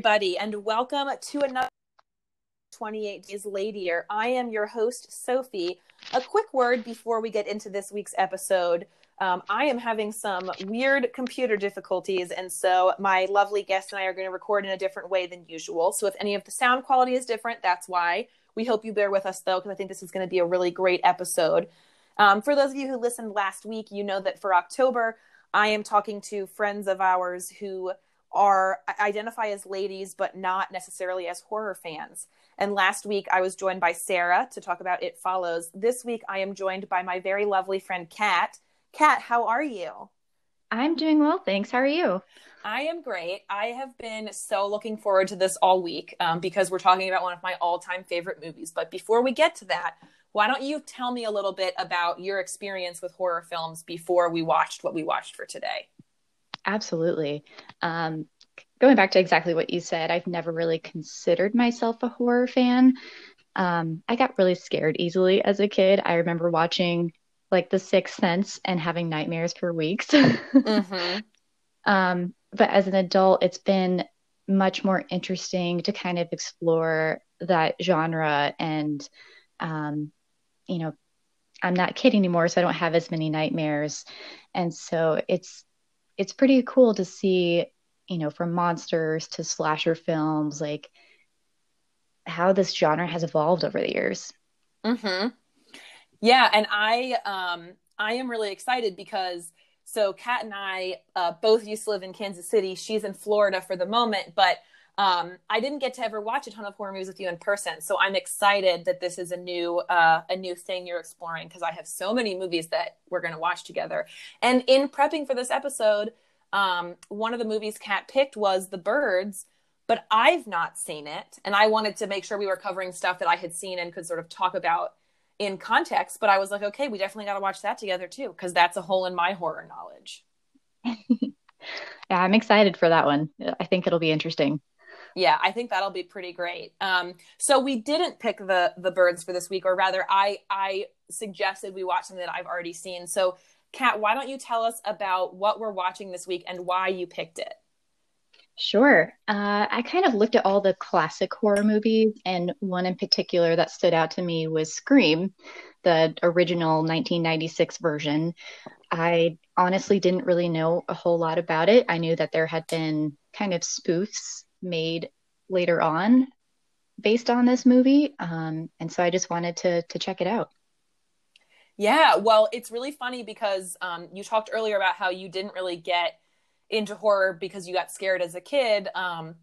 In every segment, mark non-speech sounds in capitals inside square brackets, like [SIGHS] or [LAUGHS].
everybody, and welcome to another 28 Days Later. I am your host, Sophie. A quick word before we get into this week's episode. Um, I am having some weird computer difficulties, and so my lovely guest and I are going to record in a different way than usual. So if any of the sound quality is different, that's why. We hope you bear with us, though, because I think this is going to be a really great episode. Um, for those of you who listened last week, you know that for October, I am talking to friends of ours who are identify as ladies but not necessarily as horror fans. And last week I was joined by Sarah to talk about It Follows. This week I am joined by my very lovely friend Kat. Kat, how are you? I'm doing well, thanks. How are you? I am great. I have been so looking forward to this all week um, because we're talking about one of my all-time favorite movies. But before we get to that, why don't you tell me a little bit about your experience with horror films before we watched what we watched for today? Absolutely. Um, going back to exactly what you said, I've never really considered myself a horror fan. Um, I got really scared easily as a kid. I remember watching like The Sixth Sense and having nightmares for weeks. [LAUGHS] mm-hmm. um, but as an adult, it's been much more interesting to kind of explore that genre and, um, you know, I'm not kidding anymore, so I don't have as many nightmares. And so it's it's pretty cool to see, you know, from monsters to slasher films, like how this genre has evolved over the years. Hmm. Yeah, and I um I am really excited because so Kat and I uh, both used to live in Kansas City. She's in Florida for the moment, but um, I didn't get to ever watch a ton of horror movies with you in person. So I'm excited that this is a new uh, a new thing you're exploring because I have so many movies that we're going to watch together. And in prepping for this episode, um, one of the movies Kat picked was The Birds, but I've not seen it, and I wanted to make sure we were covering stuff that I had seen and could sort of talk about in context. But I was like, okay, we definitely got to watch that together too because that's a hole in my horror knowledge. [LAUGHS] yeah, I'm excited for that one. I think it'll be interesting yeah i think that'll be pretty great um, so we didn't pick the the birds for this week or rather i i suggested we watch something that i've already seen so kat why don't you tell us about what we're watching this week and why you picked it Sure. Uh, I kind of looked at all the classic horror movies, and one in particular that stood out to me was Scream, the original 1996 version. I honestly didn't really know a whole lot about it. I knew that there had been kind of spoofs made later on based on this movie. Um, and so I just wanted to to check it out. Yeah, well, it's really funny because um, you talked earlier about how you didn't really get into horror because you got scared as a kid. Um,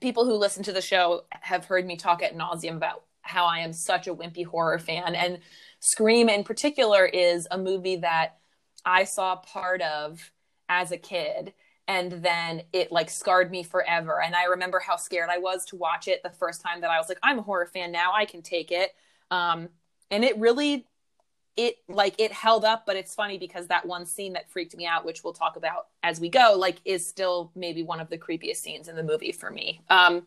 people who listen to the show have heard me talk at nauseum about how I am such a wimpy horror fan, and Scream in particular is a movie that I saw part of as a kid and then it like scarred me forever. And i remember how scared i was to watch it the first time that i was like i'm a horror fan now i can take it. Um and it really it like it held up but it's funny because that one scene that freaked me out which we'll talk about as we go like is still maybe one of the creepiest scenes in the movie for me. Um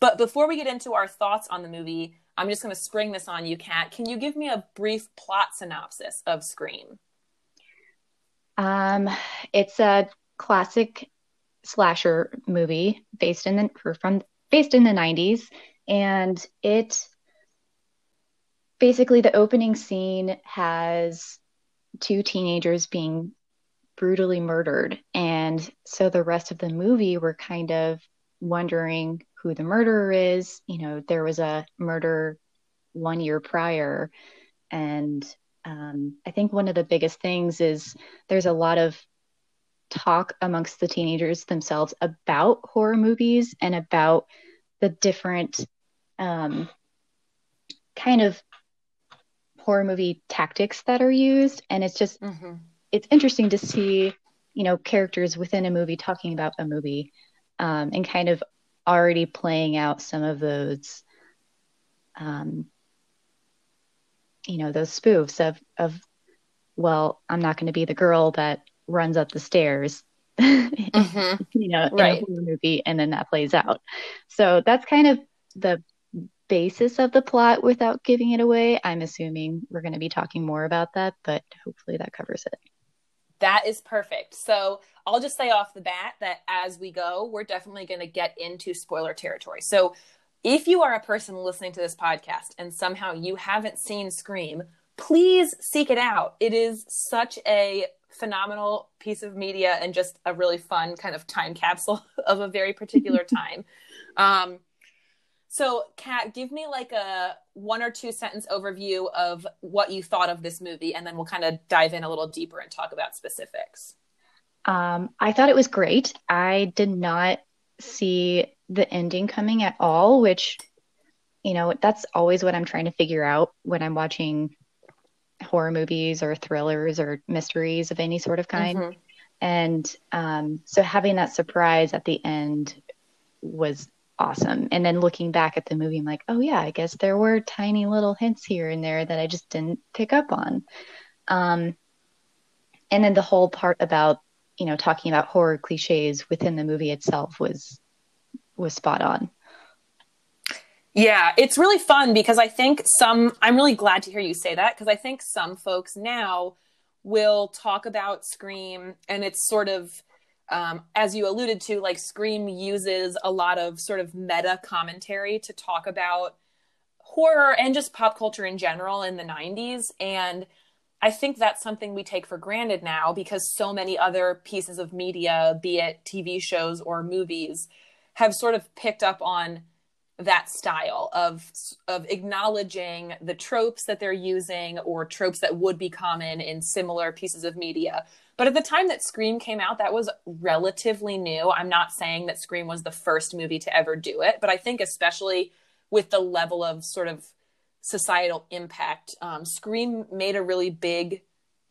but before we get into our thoughts on the movie i'm just going to spring this on you kat. Can you give me a brief plot synopsis of scream? Um it's a classic slasher movie based in the from based in the 90s and it basically the opening scene has two teenagers being brutally murdered. And so the rest of the movie we're kind of wondering who the murderer is. You know there was a murder one year prior. And um, i think one of the biggest things is there's a lot of talk amongst the teenagers themselves about horror movies and about the different um, kind of horror movie tactics that are used and it's just mm-hmm. it's interesting to see you know characters within a movie talking about a movie um, and kind of already playing out some of those um, you know those spoofs of of well i'm not going to be the girl that runs up the stairs [LAUGHS] mm-hmm. you know right. in a movie and then that plays out so that's kind of the basis of the plot without giving it away i'm assuming we're going to be talking more about that but hopefully that covers it that is perfect so I'll just say off the bat that as we go, we're definitely going to get into spoiler territory. So if you are a person listening to this podcast and somehow you haven't seen Scream, please seek it out. It is such a phenomenal piece of media and just a really fun kind of time capsule [LAUGHS] of a very particular [LAUGHS] time. Um, so, Kat, give me like a one or two sentence overview of what you thought of this movie, and then we'll kind of dive in a little deeper and talk about specifics. Um, I thought it was great. I did not see the ending coming at all, which, you know, that's always what I'm trying to figure out when I'm watching horror movies or thrillers or mysteries of any sort of kind. Mm-hmm. And um, so having that surprise at the end was awesome. And then looking back at the movie, I'm like, oh yeah, I guess there were tiny little hints here and there that I just didn't pick up on. Um, and then the whole part about you know talking about horror cliches within the movie itself was was spot on. Yeah, it's really fun because I think some I'm really glad to hear you say that because I think some folks now will talk about Scream and it's sort of um, as you alluded to, like Scream uses a lot of sort of meta commentary to talk about horror and just pop culture in general in the 90s. And I think that's something we take for granted now because so many other pieces of media, be it TV shows or movies, have sort of picked up on that style of of acknowledging the tropes that they're using or tropes that would be common in similar pieces of media but at the time that Scream came out, that was relatively new. I'm not saying that Scream was the first movie to ever do it, but I think especially with the level of sort of societal impact, um, Scream made a really big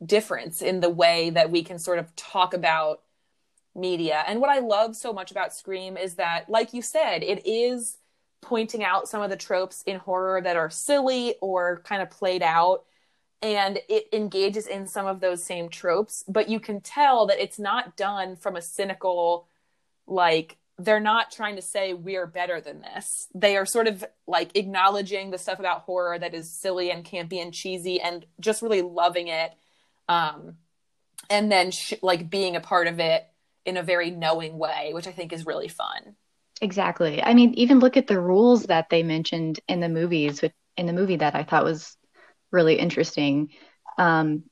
difference in the way that we can sort of talk about media. And what I love so much about Scream is that, like you said, it is pointing out some of the tropes in horror that are silly or kind of played out. And it engages in some of those same tropes but you can tell that it's not done from a cynical like they're not trying to say we're better than this. They are sort of like acknowledging the stuff about horror that is silly and campy and cheesy and just really loving it um and then sh- like being a part of it in a very knowing way which i think is really fun exactly i mean even look at the rules that they mentioned in the movies in the movie that i thought was really interesting. Um,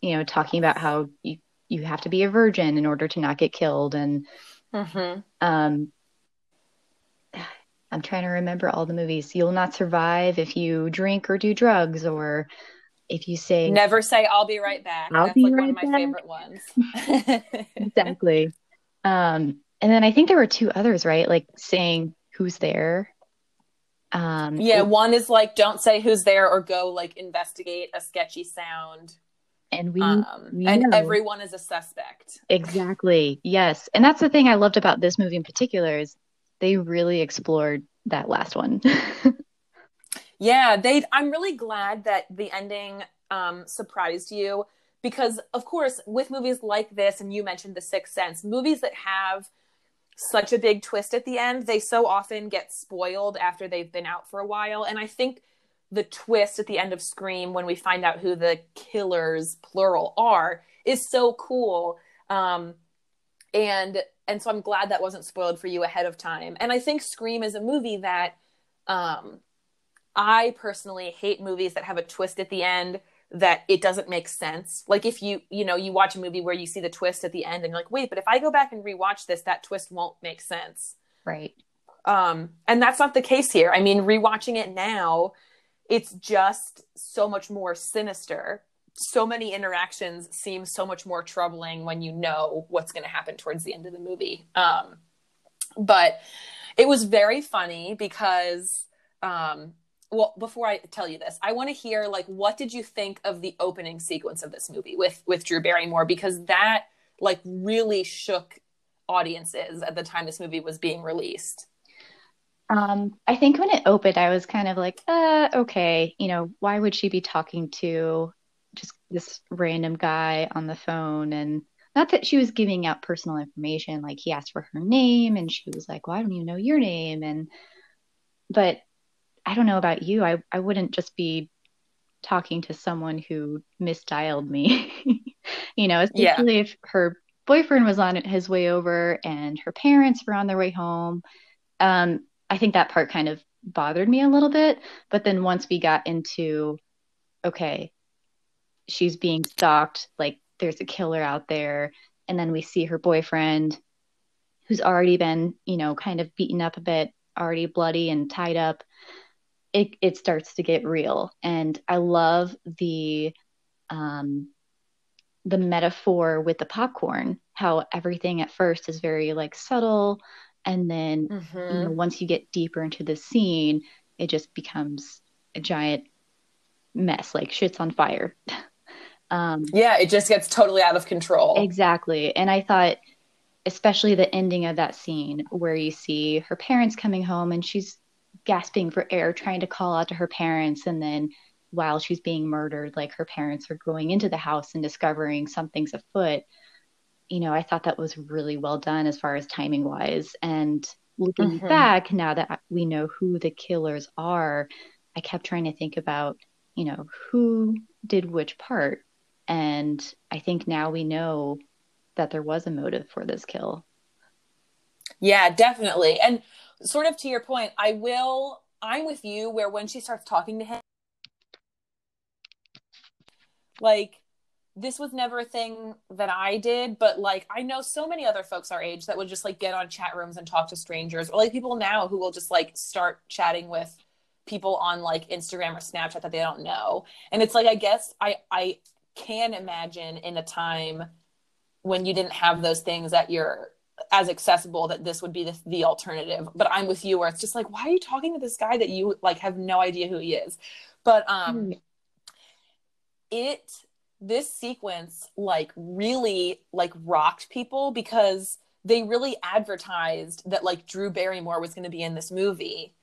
you know, talking about how you you have to be a virgin in order to not get killed, and mm-hmm. um, I'm trying to remember all the movies. You'll not survive if you drink or do drugs, or if you say never say I'll be right back. I'll That's like right one of my back. favorite ones. [LAUGHS] exactly. Um, and then I think there were two others, right? Like saying who's there um, yeah, one is like don't say who's there or go like investigate a sketchy sound. And we, um, we and know. everyone is a suspect. Exactly. Yes. And that's the thing I loved about this movie in particular is they really explored that last one. [LAUGHS] yeah, they I'm really glad that the ending um surprised you because of course with movies like this and you mentioned The Sixth Sense, movies that have such a big twist at the end. They so often get spoiled after they've been out for a while. And I think the twist at the end of Scream, when we find out who the killers, plural, are, is so cool. Um, and and so I'm glad that wasn't spoiled for you ahead of time. And I think Scream is a movie that um, I personally hate movies that have a twist at the end that it doesn't make sense. Like if you, you know, you watch a movie where you see the twist at the end and you're like, wait, but if I go back and rewatch this, that twist won't make sense. Right. Um, and that's not the case here. I mean, rewatching it now, it's just so much more sinister. So many interactions seem so much more troubling when you know what's going to happen towards the end of the movie. Um, but it was very funny because um, well before i tell you this i want to hear like what did you think of the opening sequence of this movie with with drew barrymore? Because that like really shook audiences at the time this movie was being released. Um i think when it opened i was kind of like uh okay you know why would she be talking to just this random guy on the phone? And not that she was giving out personal information like he asked for her name and she was like well i don't even know your name and but I don't know about you. I, I wouldn't just be talking to someone who misdialed me, [LAUGHS] you know, especially yeah. if her boyfriend was on his way over and her parents were on their way home. Um, I think that part kind of bothered me a little bit. But then once we got into, okay, she's being stalked, like there's a killer out there. And then we see her boyfriend who's already been, you know, kind of beaten up a bit, already bloody and tied up. It, it starts to get real. And I love the, um, the metaphor with the popcorn, how everything at first is very like subtle. And then mm-hmm. you know, once you get deeper into the scene, it just becomes a giant mess, like shit's on fire. [LAUGHS] um, yeah, it just gets totally out of control. Exactly. And I thought, especially the ending of that scene where you see her parents coming home and she's gasping for air, trying to call out to her parents. And then while she's being murdered, like her parents are going into the house and discovering something's afoot. You know, I thought that was really well done as far as timing wise. And looking mm-hmm. back, now that we know who the killers are, I kept trying to think about, you know, who did which part. And I think now we know that there was a motive for this kill. Yeah, definitely. And sort of to your point, I will, I'm with you where when she starts talking to him, like this was never a thing that I did, but like I know so many other folks our age that would just like get on chat rooms and talk to strangers, or like people now who will just like start chatting with people on like Instagram or Snapchat that they don't know. And it's like I guess I I can imagine in a time when you didn't have those things that you're as accessible that this would be the, the alternative but i'm with you where it's just like why are you talking to this guy that you like have no idea who he is but um mm it this sequence like really like rocked people because they really advertised that like Drew Barrymore was going to be in this movie.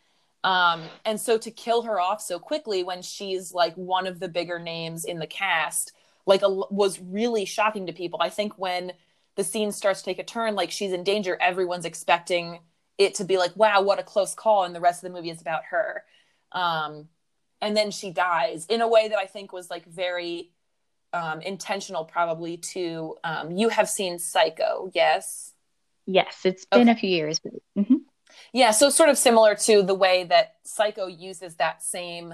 Um, and so to kill her off so quickly when she's like one of the bigger names in the cast, like a, was really shocking to people. I think when the scene starts to take a turn, like she's in danger, everyone's expecting it to be like, wow, what a close call. And the rest of the movie is about her. Um, and then she dies in a way that I think was like very um, intentional, probably. To um, you have seen Psycho, yes? Yes, it's been okay. a few years, mm-hmm. yeah, so sort of similar to the way that Psycho uses that same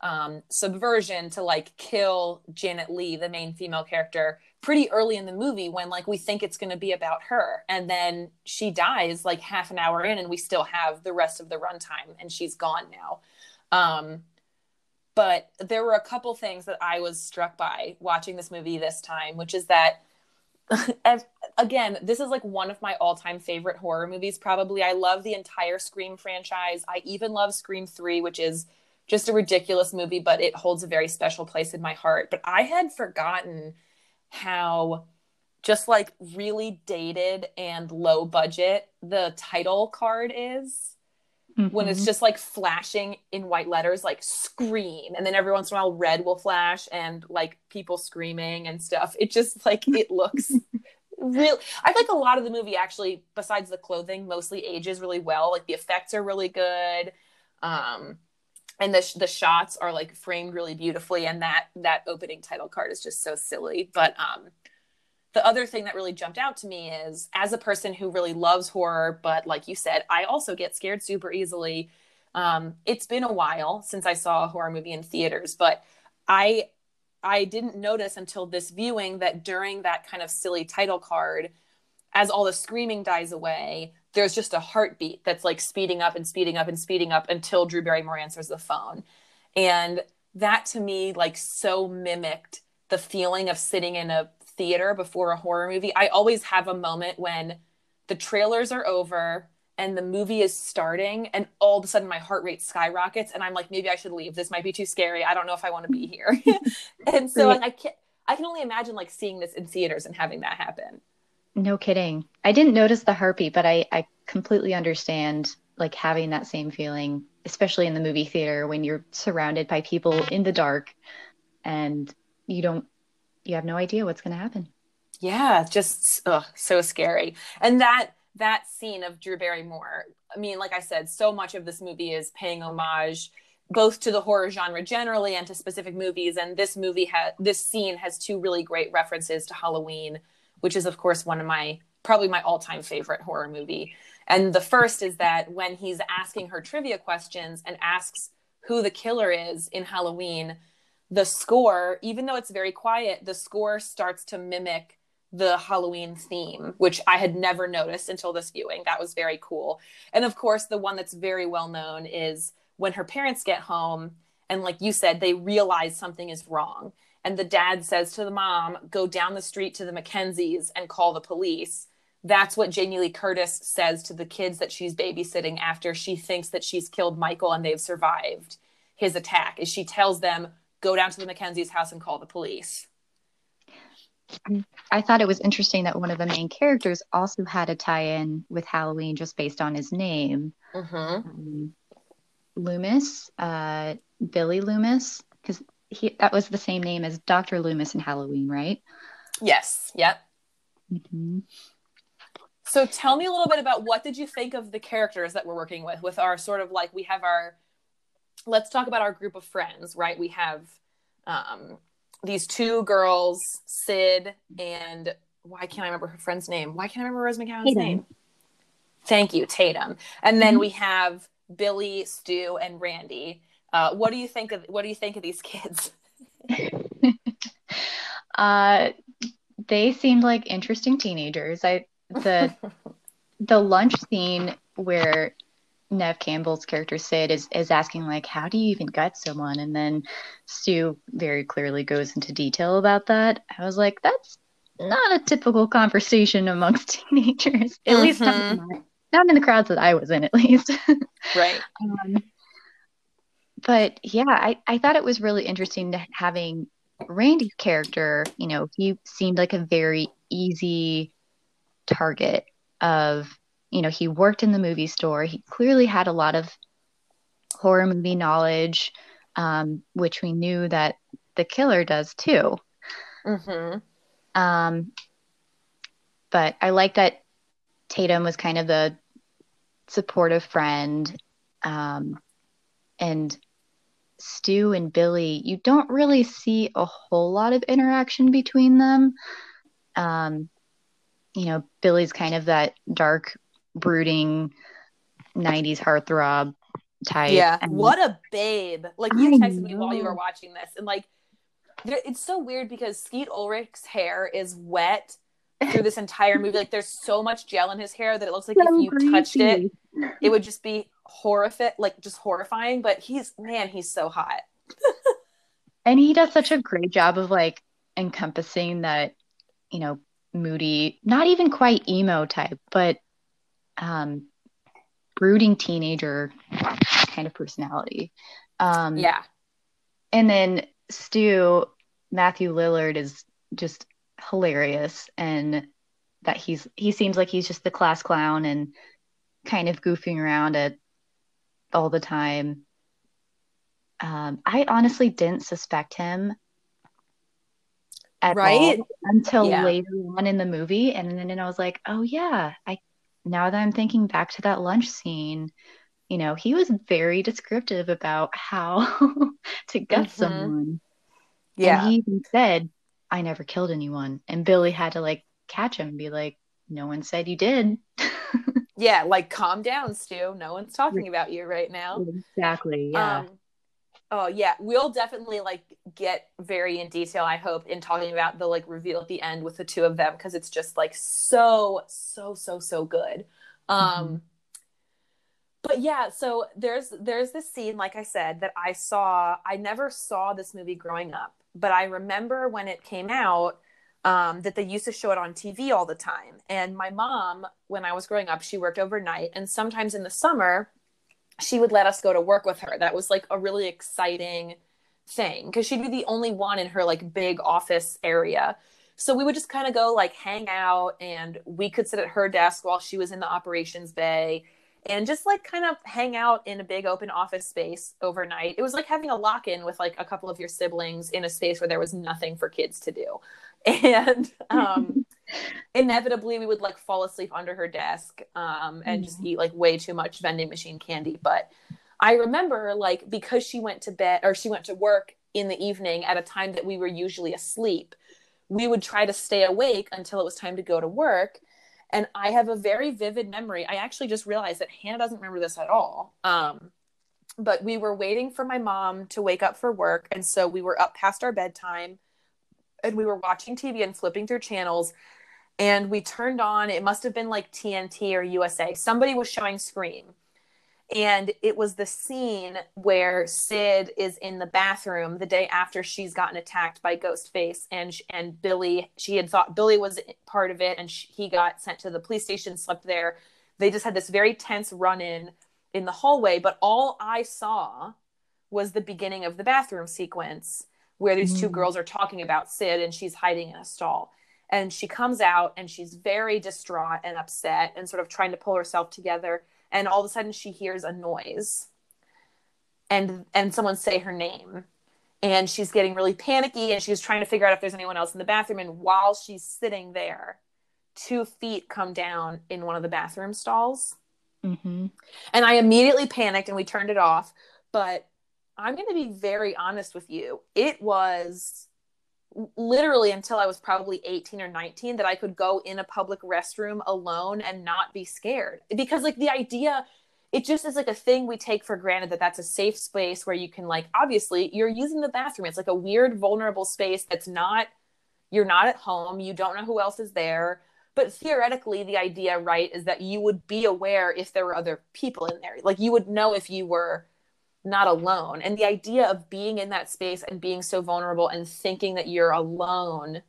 um, subversion to like kill Janet Leigh, the main female character, pretty early in the movie when like we think it's going to be about her, and then she dies like half an hour in, and we still have the rest of the runtime, and she's gone now. Um, but there were a couple things that I was struck by watching this movie this time, which is that [LAUGHS] again, this is like one of my all-time favorite horror movies probably. I love the entire Scream franchise. I even love Scream 3, which is just a ridiculous movie, but it holds a very special place in my heart. But I had forgotten how just like really dated and low budget the title card is mm-hmm. when it's mm-hmm. just like flashing in white letters like scream and then every once in a while red will flash and like people screaming and stuff it just like it looks [LAUGHS] real i think a lot of the movie actually besides the clothing mostly ages really well like the effects are really good um and the the shots are like framed really beautifully and that that opening title card is just so silly but um the other thing that really jumped out to me is as a person who really loves horror, but like you said, I also get scared super easily. Um, it's been a while since I saw a horror movie in theaters, but I I didn't notice until this viewing that during that kind of silly title card, as all the screaming dies away, there's just a heartbeat that's like speeding up and speeding up and speeding up until Drew Barrymore answers the phone. And that to me like so mimicked the feeling of sitting in a theater before a horror movie, I always have a moment when the trailers are over and the movie is starting and all of a sudden my heart rate skyrockets and I'm like maybe I should leave. This might be too scary. I don't know if I want to be here. [LAUGHS] and so I can I can only imagine like seeing this in theaters and having that happen. No kidding. I didn't notice the harpy, but I I completely understand like having that same feeling, especially in the movie theater when you're surrounded by people in the dark and you don't you have no idea what's going to happen. Yeah, just ugh, so scary. And that that scene of Drew Barrymore, I mean, like I said, so much of this movie is paying homage both to the horror genre generally and to specific movies. And this movie has this scene has two really great references to Halloween, which is of course one of my probably my all-time favorite horror movie. And the first is that when he's asking her trivia questions and asks who the killer is in Halloween, the score, even though it's very quiet, the score starts to mimic the Halloween theme, which I had never noticed until this viewing. That was very cool. And of course, the one that's very well known is when her parents get home and, like you said, they realize something is wrong. And the dad says to the mom, Go down the street to the Mackenzies and call the police. That's what Jamie Lee Curtis says to the kids that she's babysitting after she thinks that she's killed Michael and they've survived his attack. Is she tells them, Go down to the Mackenzies' house and call the police. I thought it was interesting that one of the main characters also had a tie-in with Halloween just based on his name. Mm-hmm. Um, Loomis, uh, Billy Loomis, because he that was the same name as Dr. Loomis in Halloween, right? Yes. Yep. Mm-hmm. So tell me a little bit about what did you think of the characters that we're working with with our sort of like we have our let's talk about our group of friends, right? We have um these two girls, Sid and why can't I remember her friend's name? Why can't I remember Rose McGowan's Tatum. name? Thank you, Tatum. And then Mhm. we have Billy, Stu, and Randy. Uh, what do you think of what do you think of these kids? [LAUGHS] Uh, they seemed like interesting teenagers. I the the lunch scene where Neve Campbell's character Sid is is asking like, "How do you even gut someone?" And then Stu very clearly goes into detail about that. I was like, "That's not a typical conversation amongst [LAUGHS] teenagers, at least not, in my- not in the crowds that I was in, at least." [LAUGHS] Right. Um, but yeah, I, I thought it was really interesting to having Randy's character, you know, he seemed like a very easy target of, you know, he worked in the movie store. He clearly had a lot of horror movie knowledge, um, which we knew that the killer does too. Mm-hmm. Um, but I like that Tatum was kind of the supportive friend. Um, and Stu and Billy, you don't really see a whole lot of interaction between them. Um, you know, Billy's kind of that dark, brooding 90s heartthrob type. Yeah. and- What a babe. Like you I texted me while you were watching this, and like there, it's so weird because Skeet Ulrich's hair is wet through this entire movie. Like there's so much gel in his hair that it looks like [LAUGHS] So if you touched it, it would just be horrific, like just horrifying. But he's man, he's so hot. [LAUGHS] And he does such a great job of like encompassing that, you know, moody, not even quite emo type, but um brooding teenager kind of personality. Um Yeah. and then Stu, Matthew Lillard is just hilarious and that he's he seems like he's just the class clown and kind of goofing around at all the time. Um, I honestly didn't suspect him at Right? all until Yeah. later on in the movie, and then and I was like, oh yeah, I now that I'm thinking back to that lunch scene, you know, he was very descriptive about how [LAUGHS] to gut Mhm. someone. Yeah. And he even said, I never killed anyone. And Billy had to like catch him and be like, no one said you did. [LAUGHS] yeah. Like calm down, Stu. No one's talking about you right now. exactly. Yeah. Um, oh yeah, we'll definitely like get very in detail. I hope in talking about the like reveal at the end with the two of them because it's just like so so so so good. Um, Mhm. but yeah, so there's there's this scene, like I said, that I saw. I never saw this movie growing up, but I remember when it came out. Um, that they used to show it on TV all the time. And my mom, when I was growing up, she worked overnight, and sometimes in the summer, she would let us go to work with her. That was like a really exciting thing because she'd be the only one in her like big office area. So we would just kind of go like hang out and we could sit at her desk while she was in the operations bay and just like kind of hang out in a big open office space overnight. It was like having a lock in with like a couple of your siblings in a space where there was nothing for kids to do. [LAUGHS] And um [LAUGHS] inevitably we would like fall asleep under her desk um, and just eat like way too much vending machine candy but i remember like because she went to bed or she went to work in the evening at a time that we were usually asleep we would try to stay awake until it was time to go to work. And I have a very vivid memory. I actually just realized that Hannah doesn't remember this at all. Um, but we were waiting for my mom to wake up for work. And so we were up past our bedtime and we were watching TV and flipping through channels. And we turned on, it must have been like TNT or USA. Somebody was showing Scream and it was the scene where Sid is in the bathroom the day after she's gotten attacked by Ghostface, and and Billy. She had thought Billy was part of it, and she, he got sent to the police station, slept there. They just had this very tense run in in the hallway, but all I saw was the beginning of the bathroom sequence where these mm. two girls are talking about Sid, and she's hiding in a stall. And she comes out, and she's very distraught and upset, and sort of trying to pull herself together and all of a sudden she hears a noise and and someone say her name. And she's getting really panicky and she's trying to figure out if there's anyone else in the bathroom. And while she's sitting there two feet come down in one of the bathroom stalls. Mm-hmm. and i immediately panicked and we turned it off. But i'm going to be very honest with you. It was literally until I was probably 18 or 19 that I could go in a public restroom alone and not be scared. Because, like, the idea, it just is like a thing we take for granted that that's a safe space where you can, like, obviously, you're using the bathroom. It's like a weird, vulnerable space that's not, you're not at home. You don't know who else is there. But theoretically, the idea, right, is that you would be aware if there were other people in there. Like, you would know if you were not alone. And the idea of being in that space and being so vulnerable and thinking that you're alone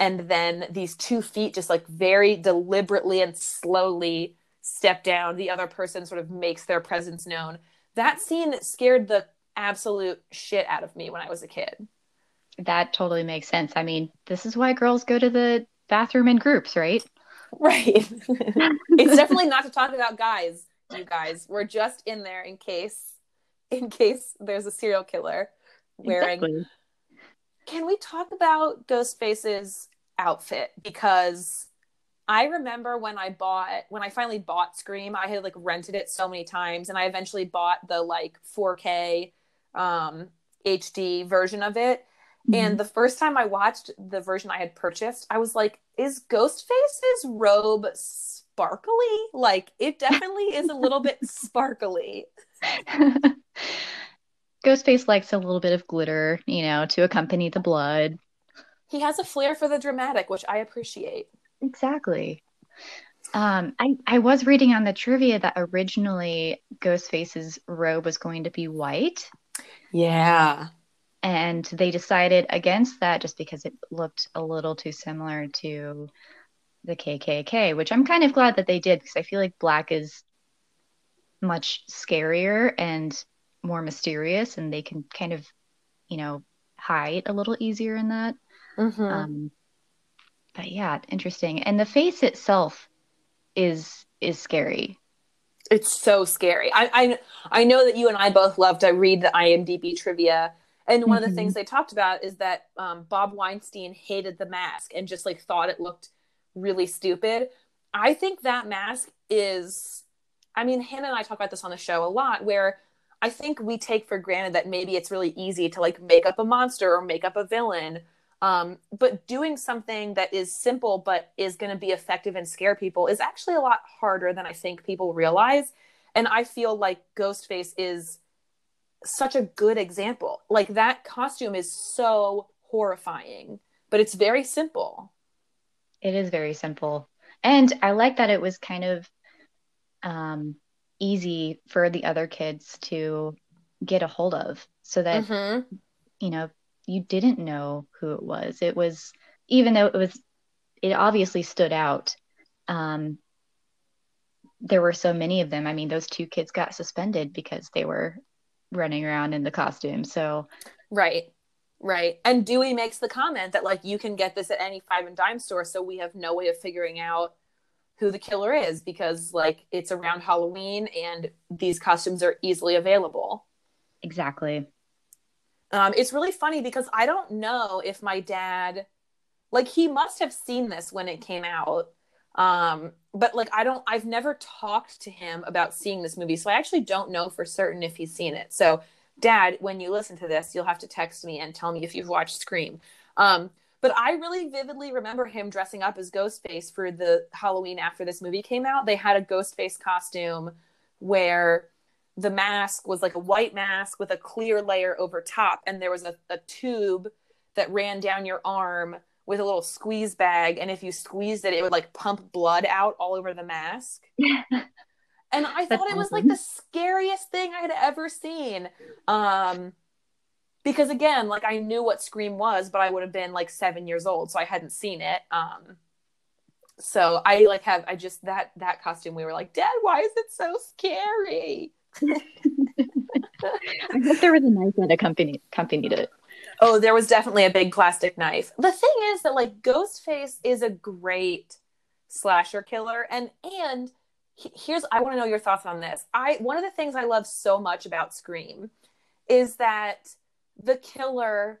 and then these two feet just like very deliberately and slowly step down the other person sort of makes their presence known. That scene scared the absolute shit out of me when i was a kid. That totally makes sense. I mean this is why girls go to the bathroom in groups right? Right. [LAUGHS] It's definitely not to talk about guys you guys. We're just in there in case [LAUGHS] in case there's a serial killer wearing. Exactly. Can we talk about Ghostface's outfit? Because I remember when I bought when I finally bought Scream, I had like rented it so many times, and I eventually bought the like 4K um, HD version of it. Mm-hmm. And the first time I watched the version I had purchased, I was like, "Is Ghostface's robe sparkly? Like, it definitely is a little bit [LAUGHS] sparkly." [LAUGHS] Ghostface likes a little bit of glitter, you know, to accompany the blood. He has a flair for the dramatic, which I appreciate. Exactly. Um, I, I was reading on the trivia that originally Ghostface's robe was going to be white. Yeah. And they decided against that just because it looked a little too similar to the KKK, which I'm kind of glad that they did because I feel like black is much scarier and more mysterious and they can kind of you know hide a little easier in that mm-hmm. um, but yeah interesting and the face itself is is scary it's so scary I, I i know that you and i both love to read the imdb trivia and one mm-hmm. of the mm-hmm. things they talked about is that um, bob weinstein hated the mask and just like thought it looked really stupid i think that mask is I mean, Hannah and I talk about this on the show a lot where I think we take for granted that maybe it's really easy to like make up a monster or make up a villain. Um, but doing something that is simple but is going to be effective and scare people is actually a lot harder than I think people realize. And I feel like Ghostface is such a good example. Like that costume is so horrifying, but it's very simple. It is very simple. And I like that it was kind of um, easy for the other kids to get a hold of so that mm-hmm. you know you didn't know who it was. It was even though it was it obviously stood out um, there were so many of them. I mean those two kids got suspended because they were running around in the costume. So right. Right. And dewey makes the comment that like you can get this at any five and dime store so we have no way of figuring out who the killer is because like it's around Halloween and these costumes are easily available. Exactly. Um, it's really funny because I don't know if my dad, like, he must have seen this when it came out. Um, but like, I don't, I've never talked to him about seeing this movie. So I actually don't know for certain if he's seen it. So, dad, when you listen to this, you'll have to text me and tell me if you've watched Scream. Um, But I really vividly remember him dressing up as Ghostface for the Halloween after this movie came out. They had a Ghostface costume where the mask was like a white mask with a clear layer over top, and there was a, a tube that ran down your arm with a little squeeze bag. And if you squeezed it, it would like pump blood out all over the mask. [LAUGHS] and I thought it was like the scariest thing I had ever seen. Um, because again, like I knew what Scream was, but I would have been like seven years old, so I hadn't seen it. Um, so I like have I just that that costume. We were like, Dad, why is it so scary? [LAUGHS] I hope there was a knife that accompanied accompanied it. Oh, there was definitely a big plastic knife. The thing is that like Ghostface is a great slasher killer, and and here's I want to know your thoughts on this. I one of the things I love so much about Scream is that the killer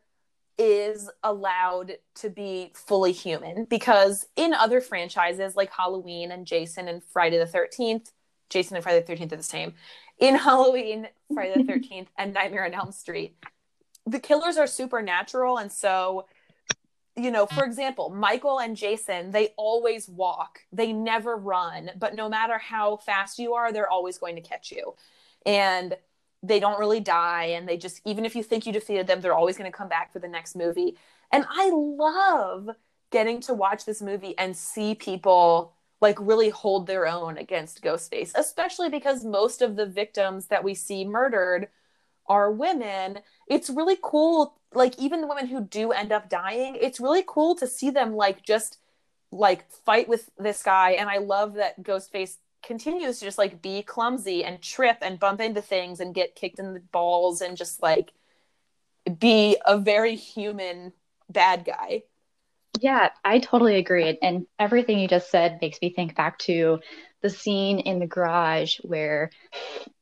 is allowed to be fully human because in other franchises like Halloween and Jason and Friday the 13th, Jason and Friday the 13th are the same. In [LAUGHS] Halloween, Friday the 13th, and Nightmare on Elm Street, the killers are supernatural. And so, you know, for example, Michael and Jason, they always walk, they never run, but no matter how fast you are, they're always going to catch you. And they don't really die and they just even if you think you defeated them they're always going to come back for the next movie. And i love getting to watch this movie and see people like really hold their own against ghostface especially because most of the victims that we see murdered are women. It's really cool like even the women who do end up dying it's really cool to see them like just like fight with this guy. And i love that ghostface continues to just like be clumsy and trip and bump into things and get kicked in the balls and just like be a very human bad guy. Yeah, I totally agree. And everything you just said makes me think back to the scene in the garage where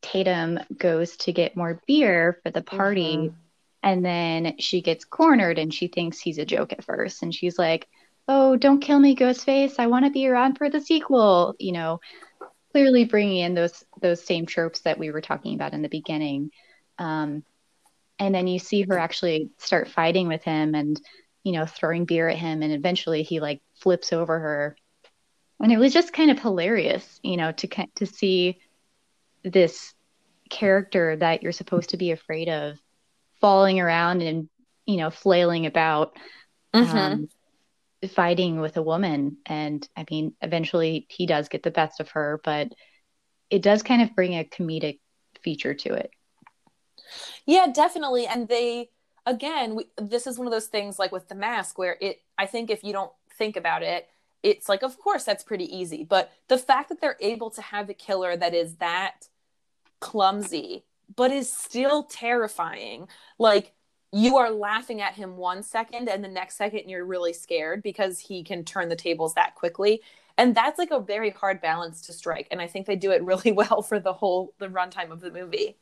Tatum goes to get more beer for the party. Mm-hmm. And then she gets cornered and she thinks he's a joke at first. And she's like, Oh, don't kill me, Ghostface. I want to be around for the sequel. You know, clearly bringing in those those same tropes that we were talking about in the beginning. Um, and then you see her actually start fighting with him and you know throwing beer at him and eventually he like flips over her and it was just kind of hilarious you know to to see this character that you're supposed to be afraid of falling around and you know flailing about mm-hmm. um, fighting with a woman. And i mean eventually he does get the best of her but it does kind of bring a comedic feature to it. Yeah definitely. And they again we, this is one of those things like with the mask where it i think if you don't think about it it's like of course that's pretty easy. But the fact that they're able to have a killer that is that clumsy but is still terrifying like you are laughing at him one second and the next second you're really scared because he can turn the tables that quickly. And that's like a very hard balance to strike and i think they do it [LAUGHS] really well for the whole the runtime of the movie.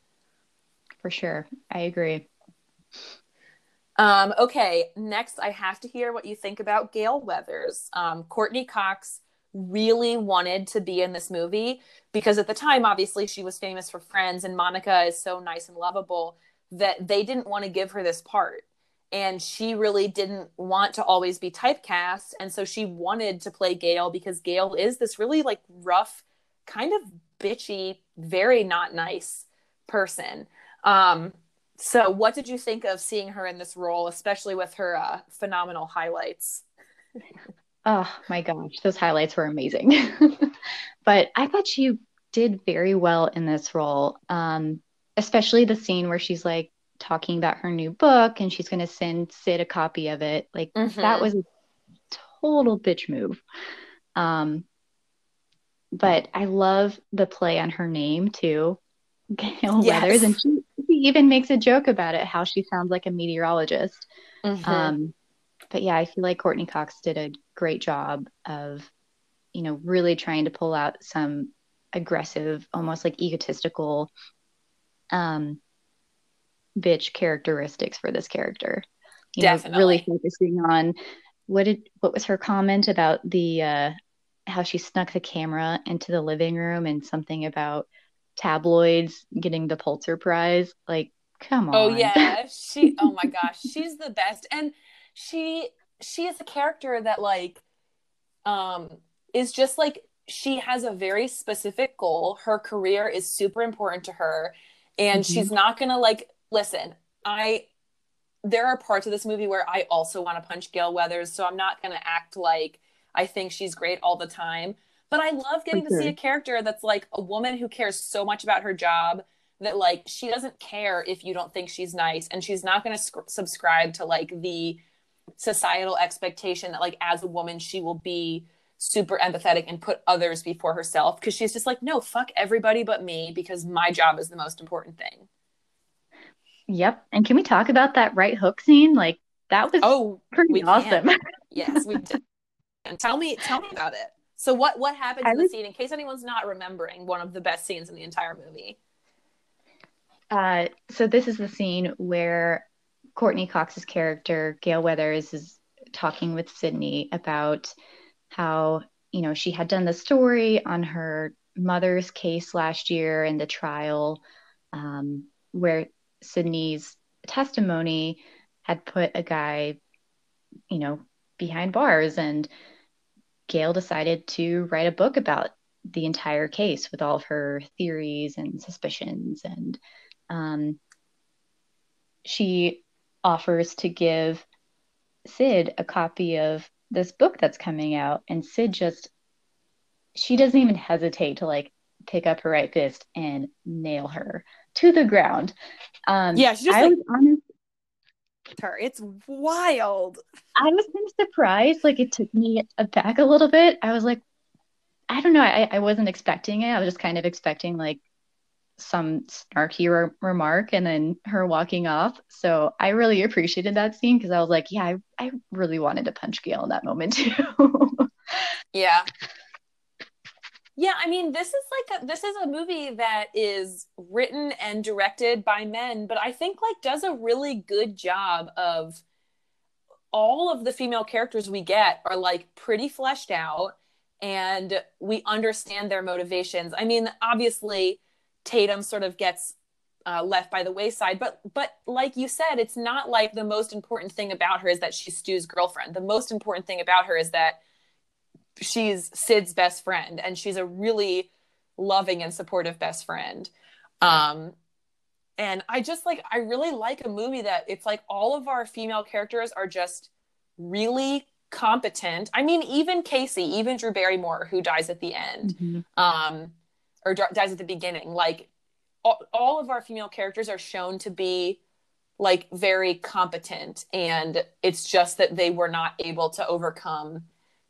For sure. I agree. Um, okay next i have to hear what you think about gale weathers. Um, courteney cox really wanted to be in this movie because at the time obviously she was famous for friends and monica is so nice and lovable that they didn't want to give her this part. And she really didn't want to always be typecast. And so she wanted to play gale because gale is this really like rough kind of bitchy very not nice person. Um so what did you think of seeing her in this role especially with her uh, phenomenal highlights? Oh my gosh those highlights were amazing. [LAUGHS] But i thought she did very well in this role. Um especially the scene where she's like talking about her new book and she's going to send Sid a copy of it. Like mm-hmm. that was a total bitch move. Um, but I love the play on her name too, [LAUGHS] Gale yes. Weathers, and she, she, even makes a joke about it, how she sounds like a meteorologist. Mm-hmm. Um, but yeah, I feel like Courteney Cox did a great job of, you know, really trying to pull out some aggressive, almost like egotistical um, bitch characteristics for this character. You Definitely. Know, really focusing on what did what was her comment about the uh, how she snuck the camera into the living room and something about tabloids getting the Pulitzer Prize. Like, come oh, on. Oh yeah, [LAUGHS] she. Oh my gosh, she's the best, and she she is a character that like um is just like she has a very specific goal. Her career is super important to her and mm-hmm. she's not going to like listen. I there are parts of this movie where I also want to punch gale Weathers, so I'm not going to act like I think she's great all the time. But I love getting okay. to see a character that's like a woman who cares so much about her job that like she doesn't care if you don't think she's nice and she's not going to sc- subscribe to like the societal expectation that like as a woman she will be super empathetic and put others before herself because she's just like no fuck everybody but me because my job is the most important thing. Yep. And can we talk about that right hook scene? Like that was oh pretty awesome. [LAUGHS] Yes we did. And tell me tell me about it. So what what happens I in the scene in case anyone's not remembering one of the best scenes in the entire movie? Uh, so this is the scene where Courteney Cox's character, Gale Weathers, is talking with Sidney about how, you know, she had done the story on her mother's case last year in the trial, um, where sidney's testimony had put a guy, you know, behind bars. And gale decided to write a book about the entire case with all of her theories and suspicions and um, she offers to give Sid a copy of this book that's coming out, and Sid just she doesn't even hesitate to like pick up her right fist and nail her to the ground. Um, yeah, she just I like, was honest. Her, it's wild. I was kind of surprised. Like it took me back a little bit. I was like, I don't know. I, I wasn't expecting it. I was just kind of expecting like some snarky re- remark and then her walking off. So I really appreciated that scene because I was like, yeah, I, I really wanted to punch Gale in that moment too. [LAUGHS] yeah. Yeah, I mean, this is like a, this is a movie that is written and directed by men, but I think like does a really good job of all of the female characters we get are like pretty fleshed out and we understand their motivations. I mean, obviously, Tatum sort of gets uh, left by the wayside. But but like you said, it's not like the most important thing about her is that she's Stu's girlfriend. The most important thing about her is that she's Sid's best friend, and she's a really loving and supportive best friend. Um, and I just like I really like a movie that it's like all of our female characters are just really competent. I mean, even Casey, even Drew Barrymore, who dies at the end. Mm-hmm. Um, or dies at the beginning. Like all, all of our female characters are shown to be like very competent and it's just that they were not able to overcome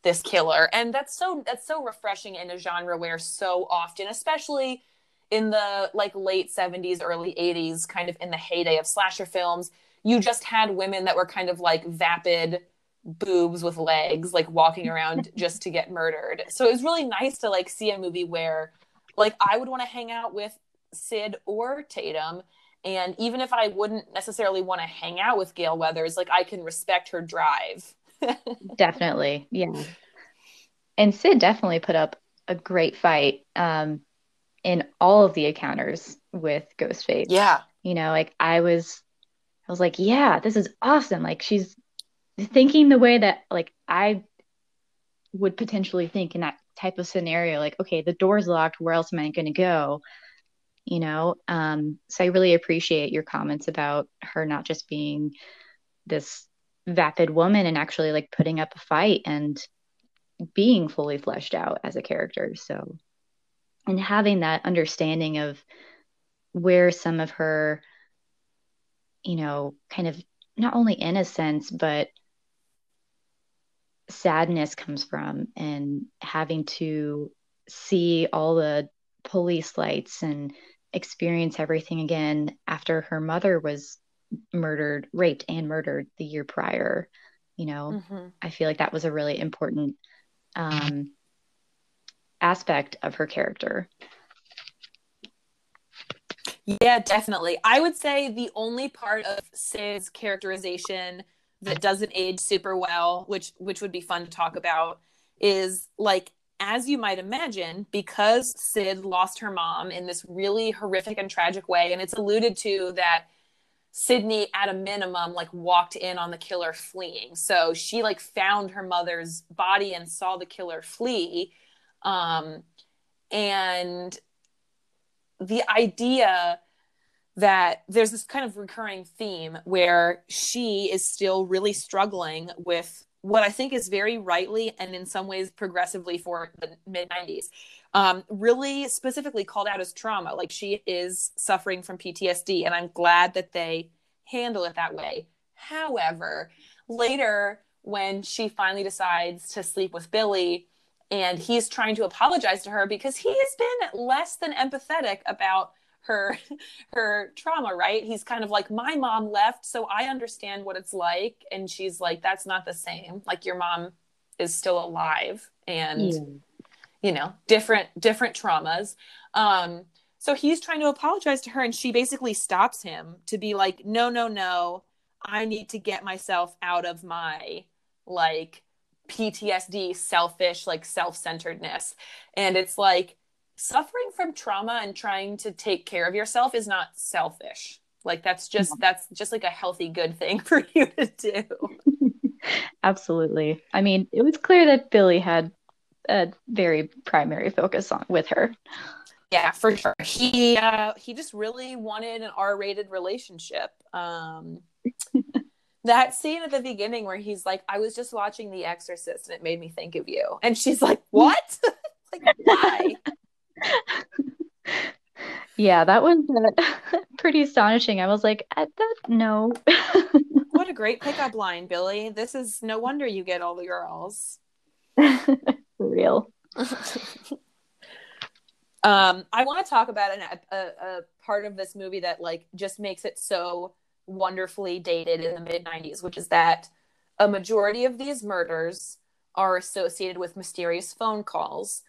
this killer. And that's so that's so refreshing in a genre where so often especially in the like late 70s early 80s kind of in the heyday of slasher films you just had women that were kind of like vapid boobs with legs like walking around [LAUGHS] just to get murdered. So it was really nice to like see a movie where like I would want to hang out with Sid or Tatum. And even if I wouldn't necessarily want to hang out with Gale Weathers, like I can respect her drive. [LAUGHS] definitely. Yeah. And Sid definitely put up a great fight um, in all of the encounters with Ghostface. Yeah. You know, like I was, I was like, yeah, this is awesome. Like she's thinking the way that like I would potentially think in that type of scenario like okay the door's locked where else am i going to go? You know um so i really appreciate your comments about her not just being this vapid woman and actually like putting up a fight and being fully fleshed out as a character. So and having that understanding of where some of her you know kind of not only innocence but sadness comes from and having to see all the police lights and experience everything again after her mother was murdered, raped, and murdered the year prior. You know, mm-hmm. I feel like that was a really important um, aspect of her character. Yeah, definitely. I would say the only part of Sid's characterization that doesn't age super well, which which would be fun to talk about, is like as you might imagine, because Sid lost her mom in this really horrific and tragic way, and it's alluded to that Sidney at a minimum like walked in on the killer fleeing. So she like found her mother's body and saw the killer flee. Um and the idea that there's this kind of recurring theme where she is still really struggling with what I think is very rightly and in some ways progressively for the mid 90s, um, really specifically called out as trauma. Like she is suffering from PTSD, and I'm glad that they handle it that way. However, later when she finally decides to sleep with Billy, and he's trying to apologize to her because he has been less than empathetic about her [LAUGHS] her trauma right? He's kind of like my mom left so i understand what it's like. And she's like that's not the same. Like your mom is still alive and yeah. you know different different traumas. Um so he's trying to apologize to her and she basically stops him to be like no no no. I need to get myself out of my like PTSD, selfish, like self centeredness. And it's like suffering from trauma and trying to take care of yourself is not selfish. Like that's just, that's just like a healthy, good thing [LAUGHS] for you to do. [LAUGHS] Absolutely. I mean, it was clear that Billy had a very primary focus on with her. Yeah, for sure. He uh, he just really wanted an R-rated relationship. Um, [LAUGHS] that scene at the beginning where he's like, I was just watching The Exorcist and it made me think of you. And she's like, What? like, why? Yeah, that was [LAUGHS] uh, pretty astonishing. I was like, that, no. [LAUGHS] what a great pickup line, Billy. This is no wonder you get all the girls. [LAUGHS] For real. um, I want to talk about an, a, a part of this movie that like just makes it so wonderfully dated in the mid 90s, which is that a majority of these murders are associated with mysterious phone calls.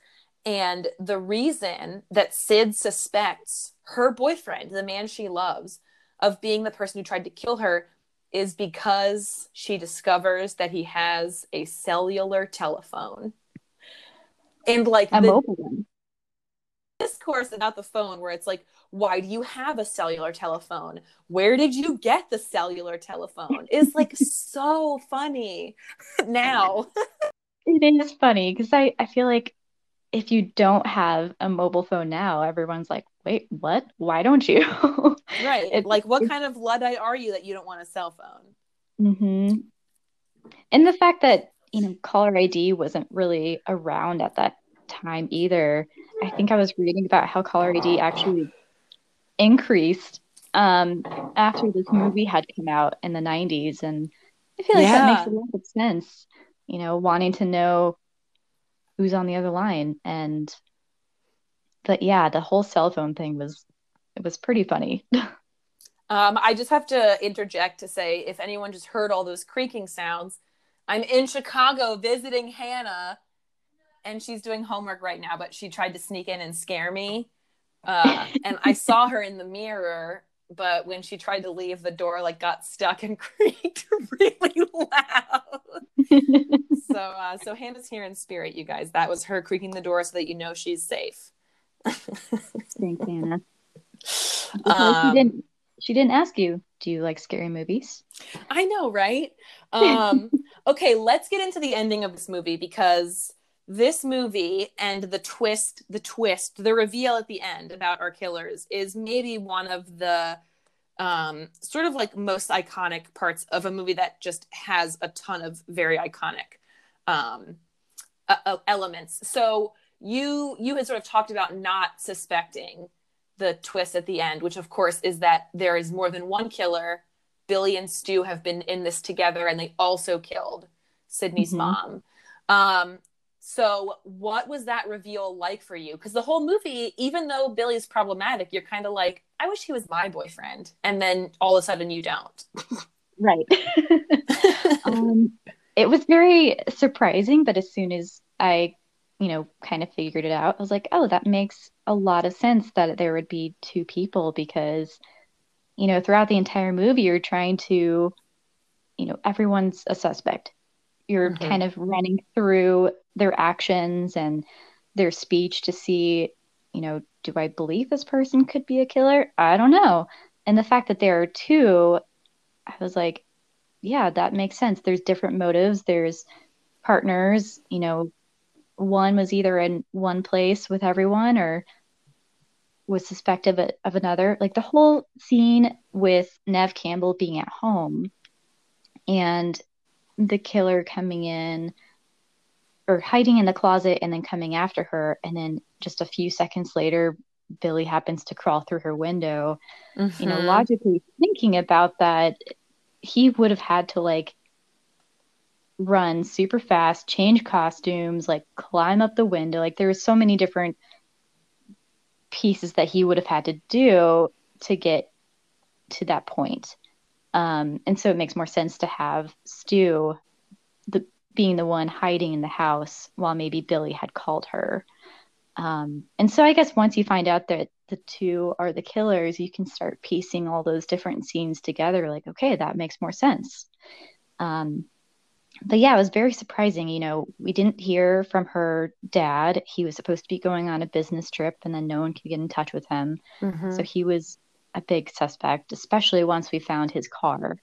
And the reason that Sid suspects her boyfriend, the man she loves, of being the person who tried to kill her is because she discovers that he has a cellular telephone. And like a the mobile one. discourse about the phone, where it's like, why do you have a cellular telephone where did you get the cellular telephone [LAUGHS] is like so funny [LAUGHS] now it is funny because I, I feel like if you don't have a mobile phone now everyone's like wait what? Why don't you? [LAUGHS] Right. It, like what kind of luddite are you that you don't want a cell phone? Mm-hmm. and the fact that you know caller id wasn't really around at that time either. I think i was reading about how caller id actually increased um, after this movie had come out in the 90s. And I feel like yeah. that makes a lot of sense, you know, wanting to know who's on the other line. And, but yeah, the whole cell phone thing was, it was pretty funny. [LAUGHS] um, I just have to interject to say if anyone just heard all those creaking sounds, I'm in Chicago visiting Hannah and she's doing homework right now, but she tried to sneak in and scare me. Uh, and I saw her in the mirror, but when she tried to leave, the door like got stuck and [LAUGHS] creaked really loud. so, uh, so Hannah's here in spirit, you guys. That was her creaking the door so that you know she's safe. Thanks, Hannah. [LAUGHS] Um, she didn't. She didn't ask you. Do you like scary movies? I know, right? Um, [LAUGHS] okay, let's get into the ending of this movie because this movie and the twist, the twist, the reveal at the end about our killers is maybe one of the um, sort of like most iconic parts of a movie that just has a ton of very iconic um, uh, elements. So you you had sort of talked about not suspecting the twist at the end, which of course is that there is more than one killer. Billy and Stu have been in this together, and they also killed Sidney's mm-hmm. mom. Um, so, what was that reveal like for you? Because the whole movie, even though Billy's problematic, you're kind of like, I wish he was my boyfriend. And then all of a sudden you don't. right. [LAUGHS] um, it was very surprising, but as soon as I, you know, kind of figured it out, I was like, oh, that makes a lot of sense that there would be two people because, you know, throughout the entire movie, you're trying to, you know, everyone's a suspect you're mm-hmm. kind of running through their actions and their speech to see, you know, do I believe this person could be a killer? I don't know. and the fact that there are two, I was like, yeah, that makes sense. There's different motives. There's partners, you know, one was either in one place with everyone or was suspected of, of another. Like the whole scene with Neve Campbell being at home and the killer coming in or hiding in the closet and then coming after her. And then just a few seconds later, Billy happens to crawl through her window. Mm-hmm. You know, mm-hmm. logically thinking about that, he would have had to like run super fast, change costumes, like climb up the window. Like there were so many different pieces that he would have had to do to get to that point. Um, and so it makes more sense to have Stu being the one hiding in the house while maybe Billy had called her. Um, and so I guess once you find out that the two are the killers, you can start piecing all those different scenes together. Like, okay, that makes more sense. Um, but yeah, it was very surprising. You know, we didn't hear from her dad. He was supposed to be going on a business trip, and then no one could get in touch with him. Mm-hmm. So he was a big suspect, especially once we found his car.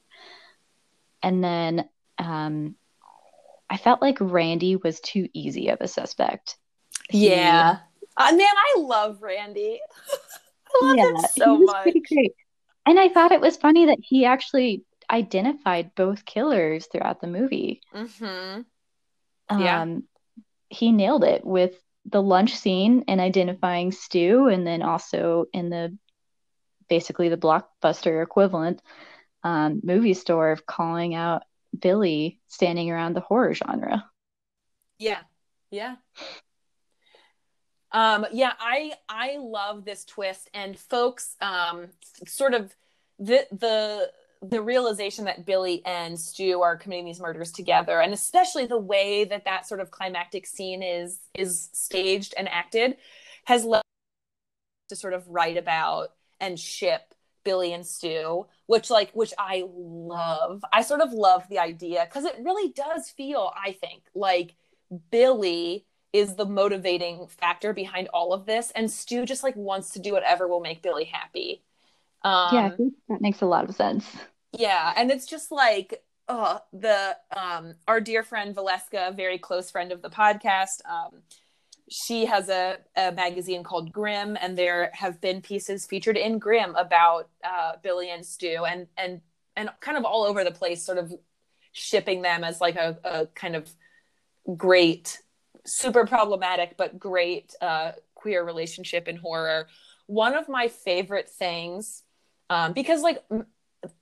And then um, I felt like Randy was too easy of a suspect. He, yeah. Uh, man, I love Randy. [LAUGHS] I love yeah, him so much. Pretty great. And I thought it was funny that he actually identified both killers throughout the movie. Mm-hmm. Yeah. Um, he nailed it with the lunch scene and identifying Stu, and then also in the basically the blockbuster equivalent um, movie store of calling out Billy standing around the horror genre. Yeah. Yeah. Um, yeah, I I love this twist, and folks, um, sort of the the the realization that Billy and Stu are committing these murders together, and especially the way that that sort of climactic scene is is staged and acted, has led to sort of write about and ship Billy and Stu, which like which I love. I sort of love the idea because it really does feel, I think, like Billy is the motivating factor behind all of this, and Stu just like wants to do whatever will make Billy happy. Um, yeah, that makes a lot of sense. Yeah, and it's just like oh, the um our dear friend Valeska, very close friend of the podcast, um, she has a, a magazine called Grimm, and there have been pieces featured in Grimm about uh, Billy and Stu, and and and kind of all over the place, sort of shipping them as like a, a kind of great, super problematic but great uh, queer relationship in horror. One of my favorite things, um, because like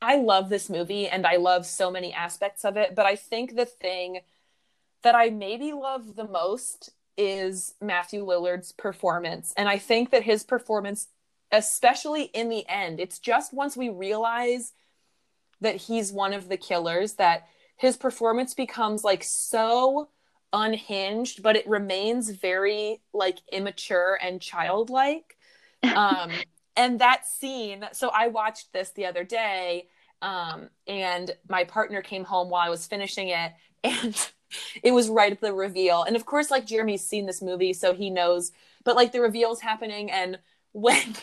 I love this movie and I love so many aspects of it, but I think the thing that I maybe love the most is Matthew Lillard's performance. And I think that his performance, especially in the end, it's just once we realize that he's one of the killers that his performance becomes like so unhinged, but it remains very like immature and childlike. Um, [LAUGHS] and that scene, so I watched this the other day, um, and my partner came home while I was finishing it, [LAUGHS] and it was right at the reveal. And of course, like Jeremy's seen this movie, so he knows. But like the reveal's happening, and [LAUGHS] when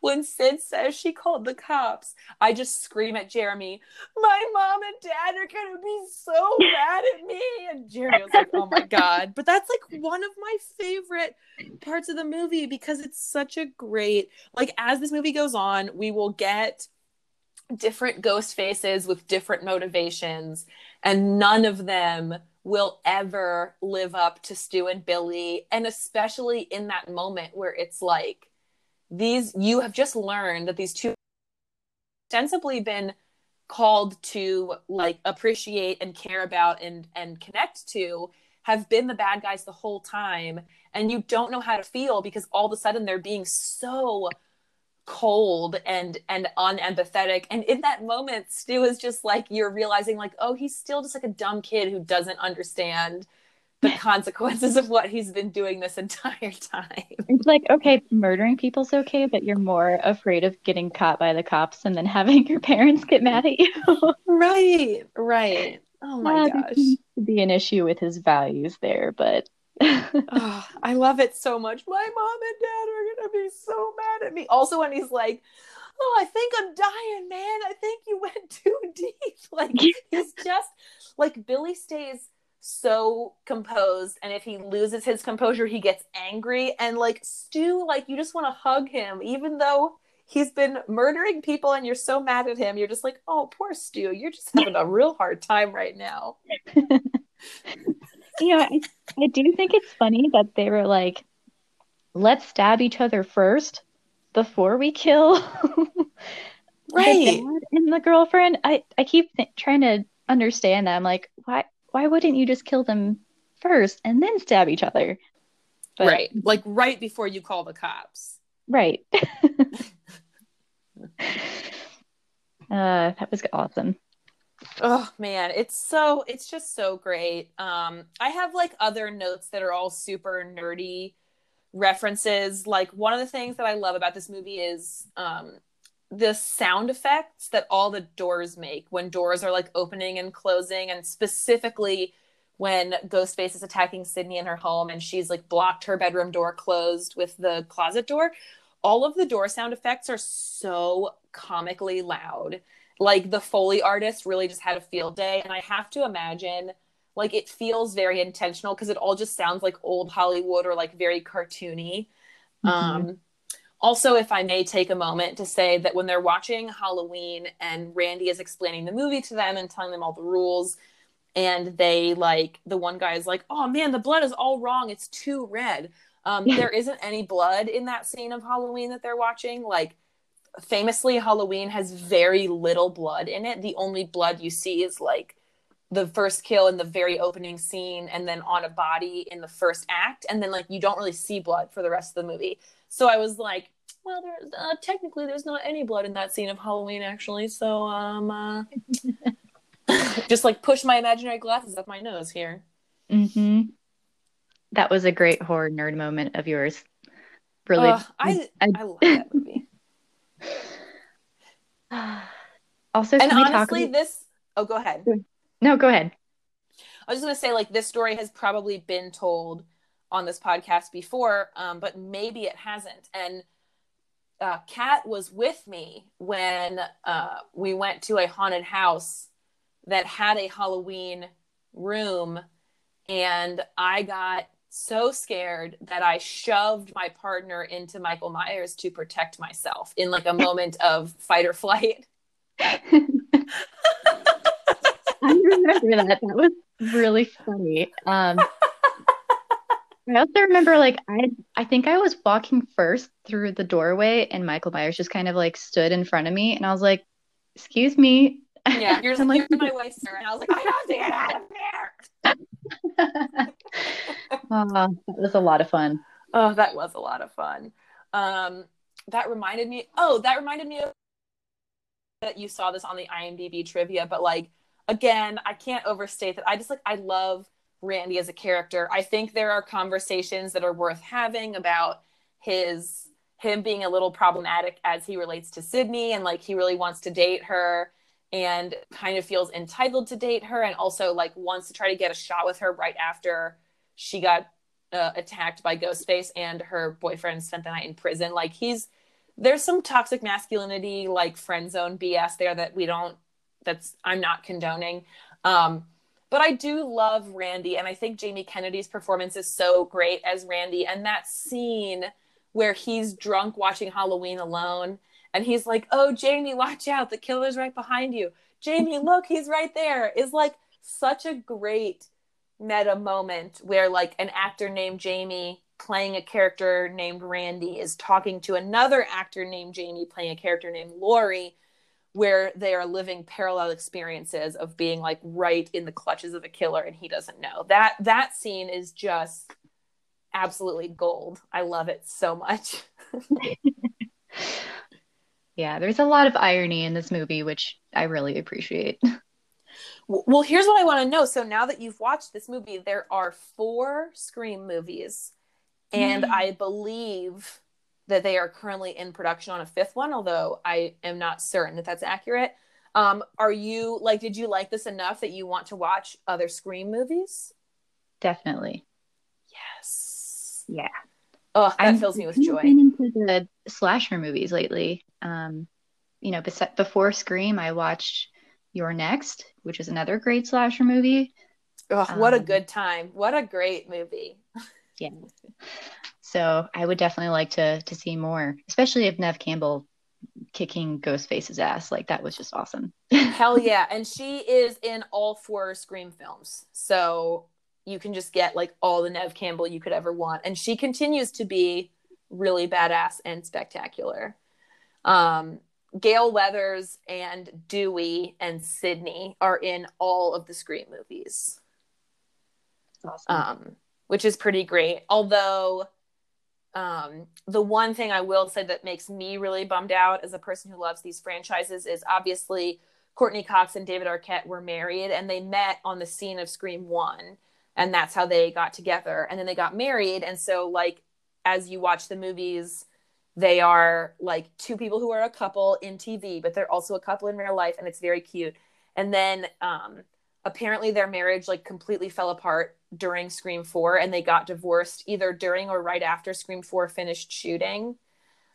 when Sid says she called the cops, I just scream at Jeremy, "My mom and dad are gonna be so mad at me!" And Jeremy was like, "Oh my god!" But that's like one of my favorite parts of the movie because it's such a great like. As this movie goes on, we will get different ghost faces with different motivations, and none of them will ever live up to Stu and Billy. And especially in that moment where it's like, these, you have just learned that these two ostensibly been called to like appreciate and care about and and connect to have been the bad guys the whole time and you don't know how to feel because all of a sudden they're being so cold and and unempathetic. And in that moment stu is just like you're realizing like oh he's still just like a dumb kid who doesn't understand the [LAUGHS] consequences of what he's been doing this [LAUGHS] entire time. It's like okay murdering people's okay but you're more afraid of getting caught by the cops and then having [LAUGHS] your parents get mad at you. Right right. Oh my yeah, gosh. be an issue with his values there but oh, I love it so much. My mom and dad are gonna be so mad at me. Also, when he's like, oh, I think I'm dying, man. I think you went [LAUGHS] too deep. [LAUGHS] Like he's just like Billy stays so composed and if he loses his composure he gets angry and like Stu like you just want to hug him even though he's been murdering people and you're so mad at him you're just like oh poor Stu you're just having a real hard time right now [LAUGHS] you know I, I do think it's funny that they were like let's stab each other first before we kill [LAUGHS] right the and the girlfriend i i keep th- trying to understand that i'm like why why wouldn't you just kill them first and then stab each other? But, right. Like right before you call the cops. Right. [LAUGHS] [LAUGHS] uh, that was awesome. Oh man, it's so it's just so great. Um I have like other notes that are all super nerdy references. Like one of the things that I love about this movie is um the sound effects that all the doors make when doors are like opening and closing and specifically when ghostface is attacking sidney in her home and she's like blocked her bedroom door closed with the closet door all of the door sound effects are so comically loud like the foley artist really just had a field day and i have to imagine like it feels very intentional because it all just sounds like old hollywood or like very cartoony mm-hmm. um also, if I may take a moment to say that when they're watching Halloween and Randy is explaining the movie to them and telling them all the rules, and they like the one guy is like, "Oh man, the blood is all wrong. It's too red." Um, there isn't any blood in that scene of Halloween that they're watching. Like, famously, Halloween has very little blood in it. The only blood you see is like the first kill in the very opening scene, and then on a body in the first act, and then like you don't really see blood for the rest of the movie. So I was like, well, there's uh, technically there's not any blood in that scene of Halloween actually. So um, uh, [LAUGHS] just like push my imaginary glasses up my nose here. Mm-hmm. That was a great horror nerd moment of yours. Really, uh, I, I I love that movie. [SIGHS] also, and honestly, about... this. Oh, go ahead. No, go ahead. I was just gonna say, like, this story has probably been told on this podcast before, um, but maybe it hasn't. And uh, Kat was with me when uh, we went to a haunted house that had a Halloween room, and I got so scared that I shoved my partner into Michael Myers to protect myself in like a moment of fight or flight. [LAUGHS] I remember that. That was really funny. Um, I also remember like I I think I was walking first through the doorway and Michael Myers just kind of like stood in front of me and I was like, "Excuse me." Yeah, [LAUGHS] you're, like, you're my wife, sir. And I was like, "I have to get out of here." Oh, that was a lot of fun. Oh, that was a lot of fun. Um, that reminded me. Oh, that reminded me of that you saw this on the IMDb trivia, but like again, I can't overstate that. I just like I love Randy as a character. I think there are conversations that are worth having about his him being a little problematic as he relates to Sidney and like he really wants to date her and kind of feels entitled to date her and also like wants to try to get a shot with her right after she got uh, attacked by Ghostface and her boyfriend spent the night in prison. Like he's there's some toxic masculinity like friend zone BS there that we don't that's I'm not condoning. Um but I do love Randy, and I think Jamie Kennedy's performance is so great as Randy. And that scene where he's drunk watching Halloween alone, and he's like, "Oh, Jamie, watch out! The killer's right behind you. Jamie, look, he's right there." Is like such a great meta moment where like an actor named Jamie playing a character named Randy is talking to another actor named Jamie playing a character named Laurie where they are living parallel experiences of being like right in the clutches of a killer and he doesn't know. That that scene is just absolutely gold. I love it so much. [LAUGHS] yeah, there's a lot of irony in this movie which I really appreciate. [LAUGHS] Well, here's what I want to know. So now that you've watched this movie, there are 4 Scream movies and mm. I believe that they are currently in production on a fifth one, although I am not certain that that's accurate. Um, are you like, did you like this enough that you want to watch other Scream movies? Definitely. Yes. Yeah. Oh, that I'm fills me with joy. Been into the slasher movies lately. Um, you know, before Scream, I watched You're Next, which is another great slasher movie. Oh, what um, a good time. What a great movie. [LAUGHS] yeah. So I would definitely like to to see more, especially if Neve Campbell kicking Ghostface's ass. Like that was just awesome. [LAUGHS] Hell yeah. And she is in all four Scream films. So you can just get like all the Neve Campbell you could ever want. And she continues to be really badass and spectacular. Um, Gale Weathers and Dewey and Sidney are in all of the Scream movies. Awesome. Um, which is pretty great. Although um, the one thing I will say that makes me really bummed out as a person who loves these franchises is obviously Courteney Cox and David Arquette were married and they met on the scene of Scream 1 and that's how they got together and then they got married and so like as you watch the movies they are like two people who are a couple in TV but they're also a couple in real life and it's very cute and then um apparently their marriage like completely fell apart during Scream 4 and they got divorced either during or right after Scream 4 finished shooting.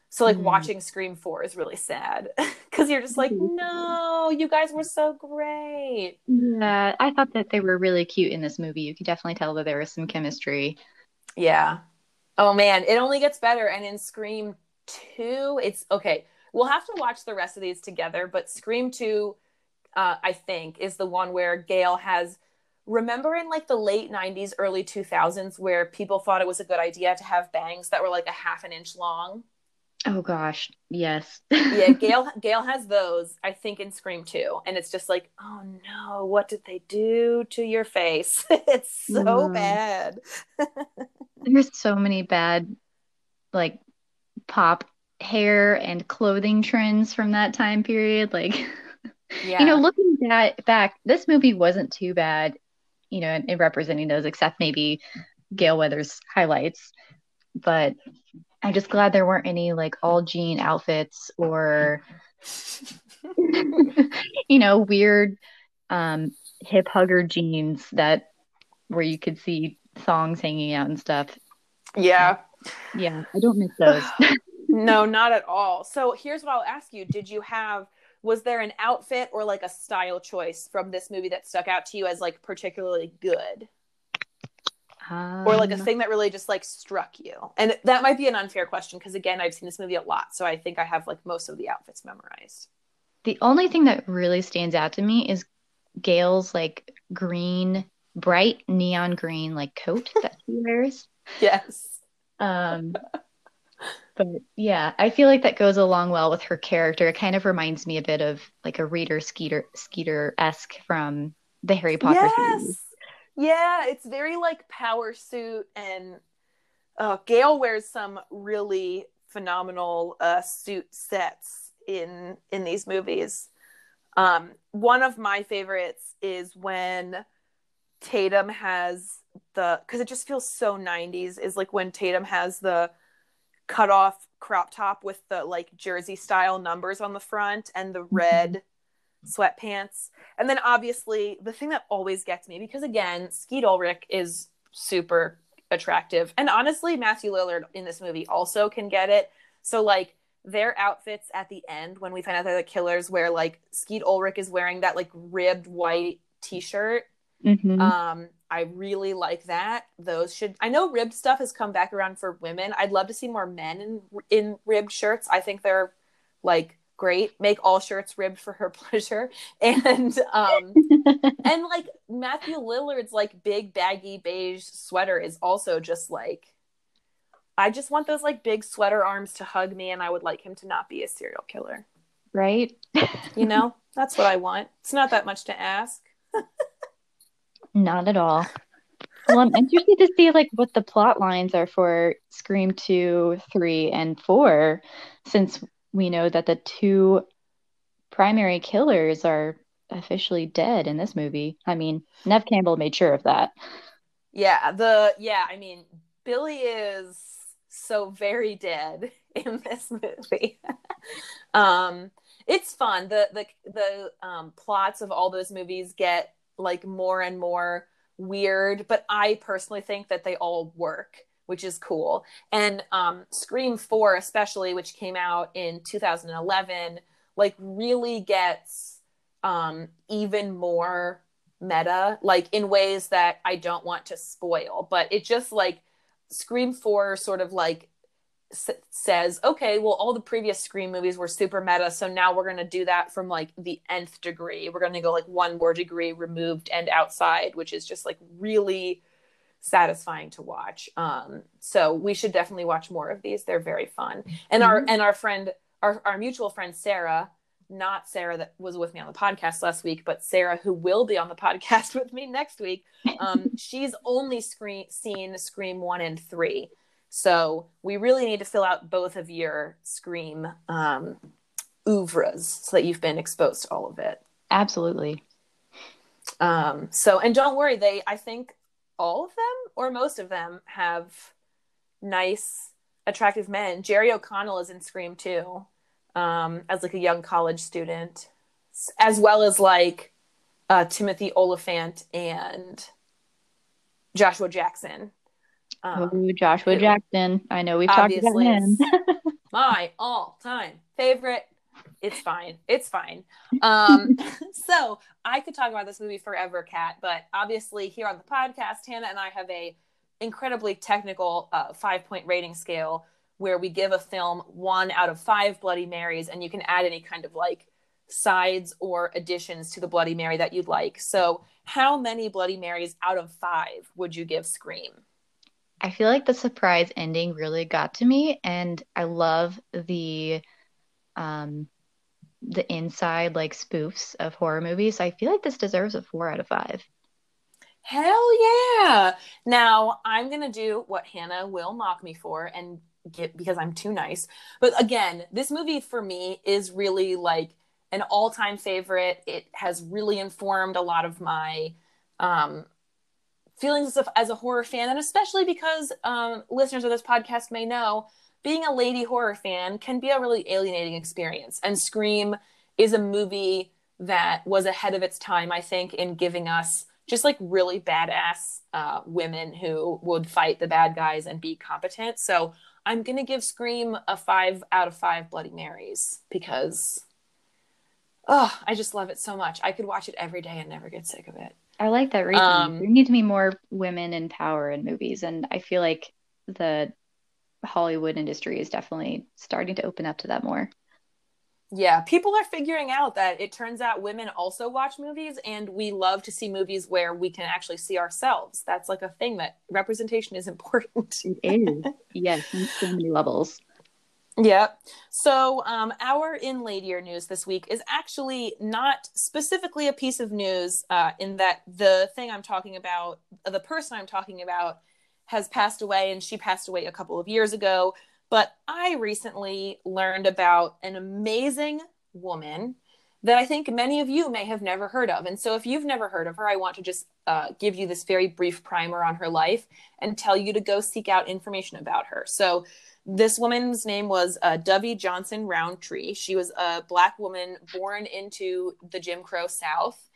So like mm. watching Scream 4 is really sad [LAUGHS] cuz you're just like [LAUGHS] no, you guys were so great. Yeah, I thought that they were really cute in this movie. You could definitely tell that there was some chemistry. Yeah. Oh man, it only gets better and in Scream 2 it's okay. We'll have to watch the rest of these together, but Scream 2 uh, I think, is the one where Gale has. Remember in like the late 90s, early 2000s, where people thought it was a good idea to have bangs that were like a half an inch long? Oh gosh, yes. yeah, [LAUGHS] Gale Gale has those, I think, in Scream 2. And it's just like, oh no, what did they do to your face? [LAUGHS] it's so mm. bad. [LAUGHS] There's so many bad like pop hair and clothing trends from that time period. Like yeah. [LAUGHS] you know, looking back, back, this movie wasn't too bad, you know, in, in representing those, except maybe Gale Weathers highlights. But I'm just glad there weren't any like all jean outfits or, [LAUGHS] [LAUGHS] you know, weird um, hip hugger jeans that where you could see thongs hanging out and stuff. Yeah. Yeah, I don't miss those. [LAUGHS] no, [LAUGHS] not at all. So here's what I'll ask you. Did you have was there an outfit or like a style choice from this movie that stuck out to you as like particularly good? Um, or like a um, thing that really just like struck you? And that might be an unfair question because again i've seen this movie a lot so i think i have like most of the outfits memorized. The only thing that really stands out to me is gale's like green bright neon green like coat that she wears. [LAUGHS] Yes um but yeah, I feel like that goes along well with her character. It kind of reminds me a bit of like a Rita Skeeter Skeeter esque from the Harry Potter yes! series. Yeah, it's very like power suit and uh, Gale wears some really phenomenal uh, suit sets in in these movies. Um, one of my favorites is when Tatum has the because it just feels so 90s is like when Tatum has the cut off crop top with the like jersey style numbers on the front and the mm-hmm. red sweatpants. And then obviously the thing that always gets me because again, Skeet Ulrich is super attractive. And honestly, Matthew Lillard in this movie also can get it. So like their outfits at the end when we find out they're the killers where like Skeet Ulrich is wearing that like ribbed white t-shirt. Mm-hmm. Um I really like that. Those should I know ribbed stuff has come back around for women. I'd love to see more men in in ribbed shirts. I think they're like great. Make all shirts ribbed for her [LAUGHS] pleasure. And um [LAUGHS] and like Matthew Lillard's like big baggy beige sweater is also just like I just want those like big sweater arms to hug me and I would like him to not be a serial killer. Right? you know, [LAUGHS] that's what I want. It's not that much to ask. Not at all. Well, I'm interested to see like what the plot lines are for Scream 2, 3, and 4, since we know that the two primary killers are officially dead in this movie. I mean, Neve Campbell made sure of that. Yeah, the yeah, I mean, Billy is so very dead [LAUGHS] in this movie. [LAUGHS] um it's fun. The the the um plots of all those movies get like more and more weird, but I personally think that they all work, which is cool. And um, Scream 4, especially, which came out in 2011, like really gets um, even more meta, like in ways that I don't want to spoil. But it just like Scream 4 sort of like s- says, okay, well, all the previous Scream movies were super meta. So now we're going to do that from like the nth degree. We're going to go like one more degree removed and outside, which is just like really satisfying to watch. Um, so we should definitely watch more of these. They're very fun. And our and our friend, our, our mutual friend Sarah, not Sarah that was with me on the podcast last week, but Sarah who will be on the [LAUGHS] podcast with me next week. Um, she's only screen seen Scream one and three. So we really need to fill out both of your Scream um, oeuvres so that you've been exposed to all of it. Absolutely. Um, so, and don't worry, they, I think all of them or most of them have nice, attractive men. Jerry O'Connell is in Scream 2, um, as like a young college student, as well as like uh, Timothy Olyphant and Joshua Jackson. Um, Ooh, Joshua who, Jackson. I know we've talked about him. [LAUGHS] my all-time favorite. It's fine. It's fine. Um, [LAUGHS] so I could talk about this movie forever, Kat, but obviously here on the podcast, Hannah and I have a incredibly technical uh, five-point rating scale where we give a film one out of five Bloody Marys, and you can add any kind of like sides or additions to the Bloody Mary that you'd like. So, how many Bloody Marys out of five would you give Scream? I feel like the surprise ending really got to me, and I love the um the inside like spoofs of horror movies. So I feel like this deserves a four out of five. Hell yeah! Now I'm gonna do what Hannah will mock me for and get because I'm too nice. But again, this movie for me is really like an all-time favorite. It has really informed a lot of my um, feelings as a, horror fan, and especially because um, listeners of this podcast may know, being a lady horror fan can be a really alienating experience. And Scream is a movie that was ahead of its time, I think, in giving us just like really badass uh, women who would fight the bad guys and be competent. So I'm gonna give Scream a five out of five Bloody Marys because oh, I just love it so much. I could watch it every day and never get sick of it. I like that reason. Um, there need to be more women in power in movies, and I feel like the Hollywood industry is definitely starting to open up to that more. Yeah, people are figuring out that it turns out women also watch movies, and we love to see movies where we can actually see ourselves. That's like a thing that representation is [LAUGHS] important. it is, yes, on so many levels. Yep. So, um, our in ladier news this week is actually not specifically a piece of news, uh, in that the thing I'm talking about, the person I'm talking about, has passed away, and she passed away a couple of years ago. But I recently learned about an amazing woman that I think many of you may have never heard of. And so, if you've never heard of her, I want to just uh, give you this very brief primer on her life and tell you to go seek out information about her. So, this woman's name was uh, Dovey Johnson Roundtree. She was a black woman born into the Jim Crow South.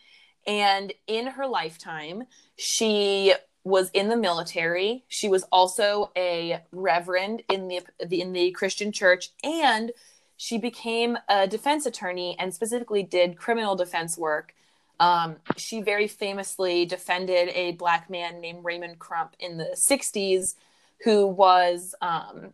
And in her lifetime, she was in the military. She was also a reverend in the, in the Christian church, and she became a defense attorney and specifically did criminal defense work. Um, she very famously defended a black man named Raymond Crump in the 60s, who was um,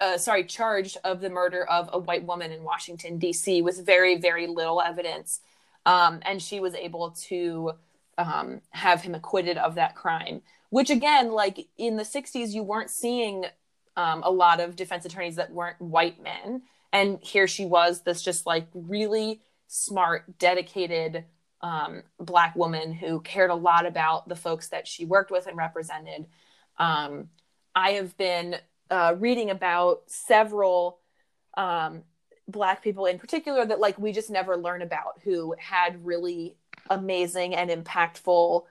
uh, sorry, charged of the murder of a white woman in Washington D.C. with very, very little evidence, um, and she was able to um, have him acquitted of that crime. Which again, like in the '60s, you weren't seeing um, a lot of defense attorneys that weren't white men, and here she was, this just like really smart, dedicated um, black woman who cared a lot about the folks that she worked with and represented. Um, I have been uh, reading about several um, black people in particular that like we just never learn about who had really amazing and impactful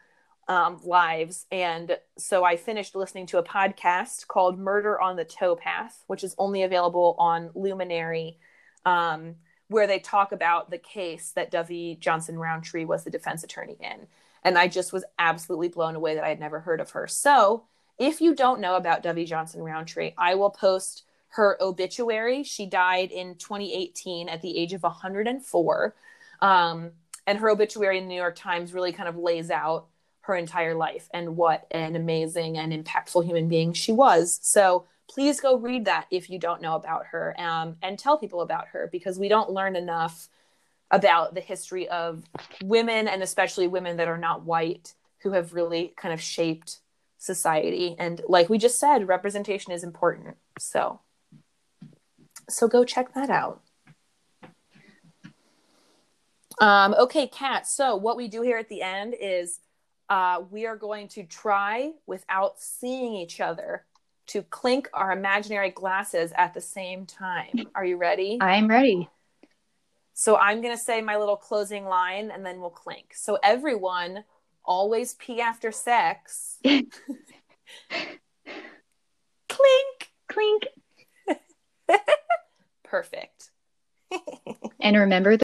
um, lives. And so i finished listening to a podcast called murder on the towpath which is only available on luminary um, where they talk about the case that dovey johnson roundtree was the defense attorney in. And i just was absolutely blown away that i had never heard of her. So if you don't know about Dovey Johnson Roundtree, I will post her obituary. She died in 2018 at the age of 104. Um, and her obituary in the New York Times really kind of lays out her entire life and what an amazing and impactful human being she was. So please go read that if you don't know about her um, and tell people about her because we don't learn enough about the history of women and especially women that are not white who have really kind of shaped society and like we just said representation is important so so go check that out um, okay kat so what we do here at the end is uh, we are going to try without seeing each other to clink our imaginary glasses at the same time. Are you ready? I'm ready. So I'm going to say my little closing line and then we'll clink. So everyone always pee after sex. [LAUGHS] clink, clink. [LAUGHS] Perfect. [LAUGHS] and remember